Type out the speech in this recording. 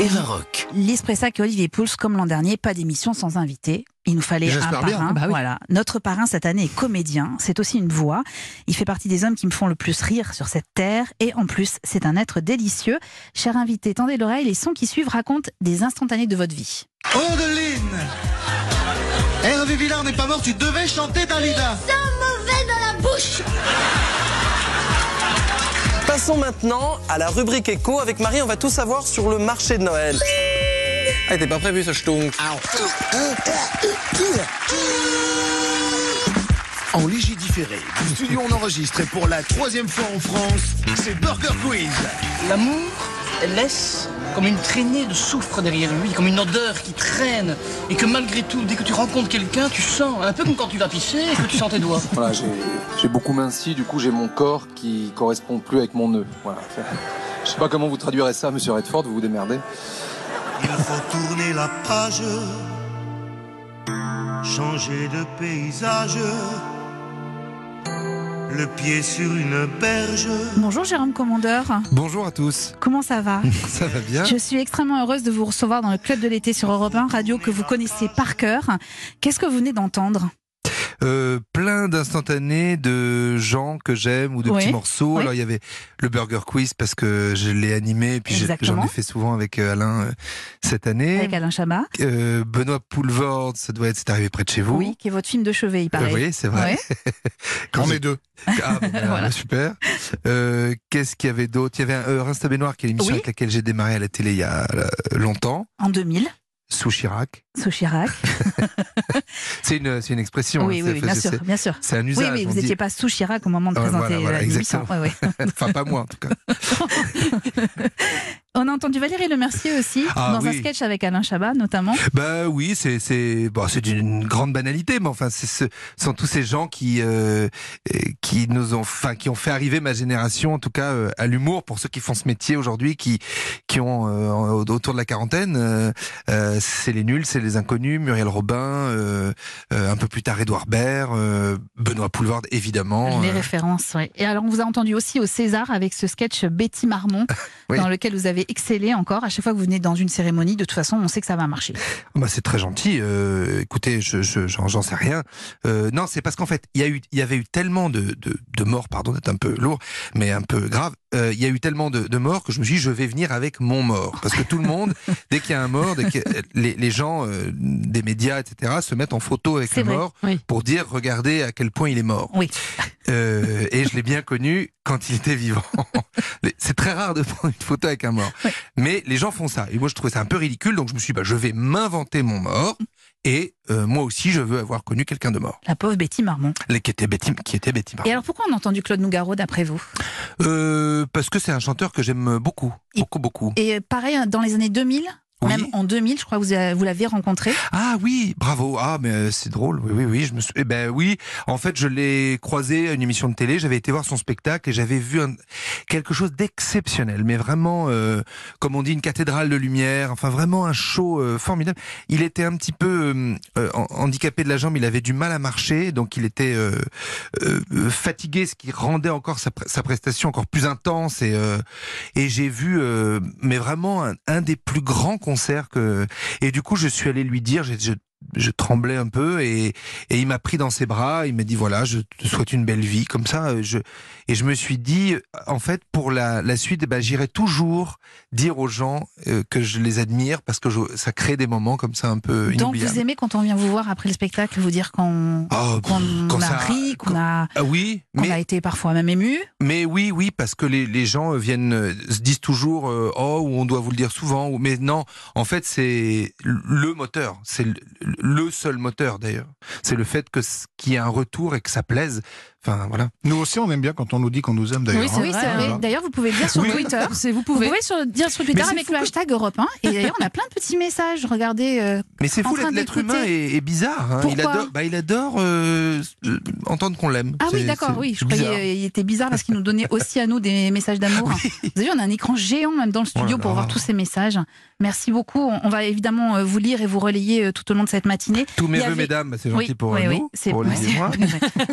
Eva Rock. Et Olivier Pouls, comme l'an dernier, pas d'émission sans invité. Il nous fallait un bien. parrain. Bah oui. Voilà. Notre parrain cette année est comédien. C'est aussi une voix. Il fait partie des hommes qui me font le plus rire sur cette terre. Et en plus, c'est un être délicieux. Cher invité, tendez l'oreille. Les sons qui suivent racontent des instantanés de votre vie. Odeline Hervé Villard n'est pas mort, tu devais chanter Dalida Passons maintenant à la rubrique écho. Avec Marie, on va tout savoir sur le marché de Noël. Ah, t'es pas prévu ce stunk. En léger différé, du studio on enregistre et pour la troisième fois en France, c'est Burger Quiz. L'amour laisse comme une traînée de soufre derrière lui, comme une odeur qui traîne, et que malgré tout, dès que tu rencontres quelqu'un, tu sens, un peu comme quand tu vas pisser et que tu sens tes doigts? Voilà, j'ai j'ai beaucoup minci, du coup j'ai mon corps qui correspond plus avec mon nœud. Voilà. Je sais pas comment vous traduirez ça, monsieur Redford, vous vous démerdez. Il faut tourner la page, changer de paysage, le pied sur une berge. Bonjour Jérôme Commandeur. Bonjour à tous, Comment ça va ça va bien Je suis extrêmement heureuse de vous recevoir dans le club de l'été sur Europe 1, radio que vous connaissez par cœur. Qu'est-ce que vous venez d'entendre? Euh, Plein d'instantanés de gens que j'aime ou de Oui, petits morceaux. oui. Alors il y avait le Burger Quiz parce que je l'ai animé et puis j'en ai fait souvent avec euh, Alain euh, cette année. avec Alain Chabat Euh, Benoît Poulvord, ça doit être, c'est arrivé près de chez vous. Oui, qui est votre film de chevet, il Euh, paraît. oui, c'est vrai. Ouais. Quand On est deux. Ah, bon, ben, Voilà. super. Euh, Qu'est-ce qu'il y avait d'autre? Il y avait un euh, Rince ta baignoire, qui est l'émission Oui. avec laquelle j'ai démarré à la télé il y a longtemps, En 2000, sous Chirac. sous Chirac. C'est une, expression. oui, hein, oui, bien sûr, bien sûr. C'est un usage. oui, on vous dit. n'étiez pas sous Chirac au moment de présenter voilà, voilà, l'émission. exactement. Ouais, ouais. Enfin, pas moi en tout cas. On a entendu Valérie Le Mercier aussi, Ah, dans un sketch avec Alain Chabat notamment. Bah oui, c'est c'est bon, une grande banalité, mais enfin, c'est ce sont tous ces gens qui euh, qui nous ont, enfin, qui ont fait arriver ma génération, en tout cas, euh, à l'humour. Pour ceux qui font ce métier aujourd'hui, qui qui ont euh, autour de la quarantaine, euh, euh, c'est les nuls, c'est les inconnus. Muriel Robin, euh, euh, un peu plus tard Édouard Baird, euh, Benoît Poulvard, évidemment. Les références, oui. Et alors, on vous a entendu aussi au César avec ce sketch Betty Marmont, Oui. dans lequel vous avez excellé encore. À chaque fois que vous venez dans une cérémonie, de toute façon, on sait que ça va marcher. Bah, c'est très gentil. Euh, écoutez, je, je, j'en, j'en sais rien. Euh, non, c'est parce qu'en fait, il y a eu, il y avait eu tellement de, de, de morts, pardon d'être un peu lourd, mais un peu grave. Euh, il y a eu tellement de, de morts que je me suis dit, je vais venir avec mon mort, parce que tout le monde, dès qu'il y a un mort, dès que les, les gens euh, des médias, etc., se mettent en photo avec le vrai, mort oui. pour dire, regardez à quel point il est mort. Oui. Euh, et je l'ai bien connu quand il était vivant. C'est très rare de prendre une photo avec un mort. Mais les gens font ça. Et moi, je trouvais ça un peu ridicule. Donc, je me suis dit, bah, je vais m'inventer mon mort. Et euh, moi aussi, je veux avoir connu quelqu'un de mort. La pauvre Betty Marmont. Les- Qui était Betty, qui était Betty Martin. Et alors, pourquoi on a entendu Claude Nougaro d'après vous? Euh, parce que c'est un chanteur que j'aime beaucoup. Et- Beaucoup, beaucoup. Et euh, pareil, dans les années 2000 Oui. Même en 2000, je crois que vous, avez- vous l'avez rencontré. Ah oui, bravo. Ah mais euh, c'est drôle. Oui oui oui, je me suis... eh ben oui, en fait, je l'ai croisé à une émission de télé, j'avais été voir son spectacle et j'avais vu un... quelque chose d'exceptionnel, mais vraiment euh, comme on dit une cathédrale de lumière, enfin vraiment un show euh, formidable. Il était un petit peu euh, euh, handicapé de la jambe, il avait du mal à marcher, donc il était euh, euh, euh, fatigué, ce qui rendait encore sa, pre- sa prestation encore plus intense et euh, et j'ai vu euh, mais vraiment un, un des plus grands et du coup je suis allé lui dire je tremblais un peu et, et il m'a pris dans ses bras il m'a dit voilà je te souhaite une belle vie comme ça euh, je et je me suis dit en fait pour la, la suite bah, j'irai toujours dire aux gens euh, que je les admire parce que je- ça crée des moments comme ça un peu Donc vous aimez quand on vient vous voir après le spectacle, vous dire qu'on Oh, qu'on quand a ça- ri, qu'on a, ah oui qu'on mais a été parfois même ému? Mais oui, oui, parce que les, les gens euh, viennent euh, se disent toujours euh, oh ou on doit vous le dire souvent ou mais non, en fait c'est le moteur, c'est le, seul moteur d'ailleurs. C'est le fait que qu'il y ait un retour et que ça plaise. Enfin voilà. Nous aussi, on aime bien quand on nous dit qu'on nous aime d'ailleurs. Oui, c'est hein. vrai. D'ailleurs, vous pouvez le dire sur Oui. Twitter. Vous Vous pouvez. pouvez sur- dire sur Twitter avec le que- hashtag Europe 1. Et d'ailleurs, on a plein de petits messages. Regardez. euh, Mais c'est fou, l'être humain est, est bizarre. hein. Il Pourquoi adore, bah, il adore euh, euh, entendre qu'on l'aime. Ah oui, d'accord, oui. Je croyais qu'il était bizarre parce qu'il nous donnait aussi à nous des messages d'amour. Vous avez vu, on a un écran géant même dans le studio Oh pour voir tous ces messages. Merci beaucoup. On va évidemment euh, vous lire et vous relayer euh, tout au long de cette matinée. Tous mes Il avait- mesdames, c'est gentil Oui, pour oui, nous, oui, c'est